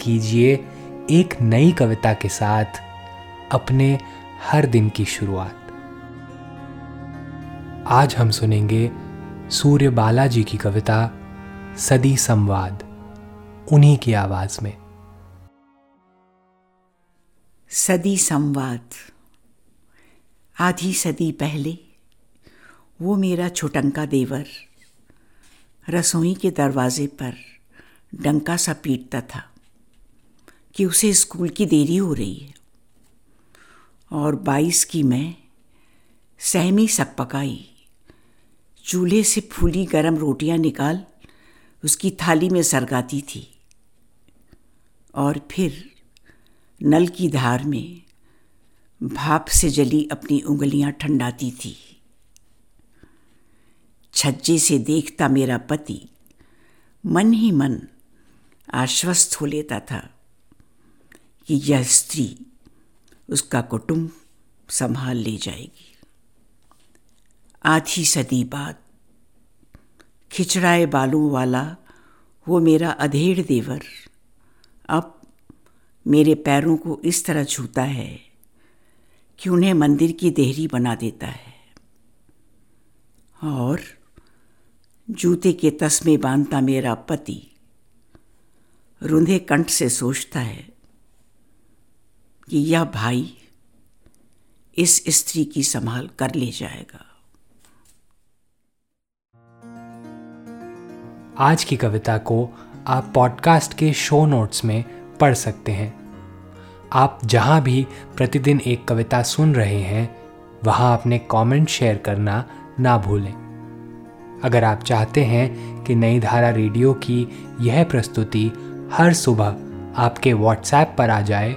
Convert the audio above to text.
कीजिए एक नई कविता के साथ अपने हर दिन की शुरुआत। आज हम सुनेंगे सूर्य बालाजी की कविता सदी संवाद, उन्हीं की आवाज़ में। सदी संवाद। आधी सदी पहले वो मेरा छोटंका देवर रसोई के दरवाजे पर डंका सा पीटता था। कि उसे स्कूल की देरी हो रही है। और बाईस की मैं सहमी सक पकाई। चूल्हे से फूली गरम रोटियाँ निकाल उसकी थाली में सरगाती थी। और फिर नल की धार में भाप से जली अपनी उंगलियाँ ठंडाती थी। छज्जे से देखता मेरा पति मन ही मन आश्वस्त हो लेता था। कि यह स्त्री उसका कुटुंब संभाल ले जाएगी। आधी सदी बाद खिचड़ाए बालों वाला वो मेरा अधेड़ देवर अब मेरे पैरों को इस तरह छूता है कि उन्हें मंदिर की देहरी बना देता है। और जूते के तस्मे बांधता मेरा पति, रुंधे कंठ से सोचता है कि यह भाई इस स्त्री की संभाल कर ले जाएगा। आज की कविता को आप पॉडकास्ट के शो नोट्स में पढ़ सकते हैं। आप जहाँ भी प्रतिदिन एक कविता सुन रहे हैं, वहाँ अपने कमेंट शेयर करना ना भूलें। अगर आप चाहते हैं कि नई धारा रेडियो की यह प्रस्तुति हर सुबह आपके व्हाट्सएप पर आ जाए